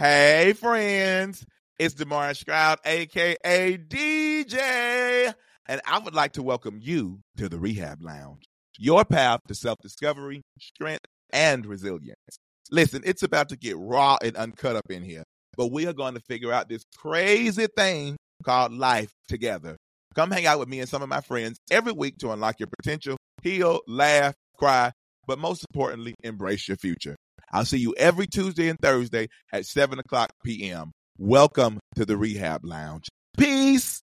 Hey, friends. It's DeMorris Stroud, aka DJ. And I would like to welcome you to the Rehab Lounge, your path to self discovery, strength, and resilience. Listen, it's about to get raw and uncut up in here, but we are going to figure out this crazy thing called life together. Come hang out with me and some of my friends every week to unlock your potential, heal, laugh, cry, but most importantly, embrace your future. I'll see you every Tuesday and Thursday at 7 o'clock p.m. Welcome to the Rehab Lounge. Peace.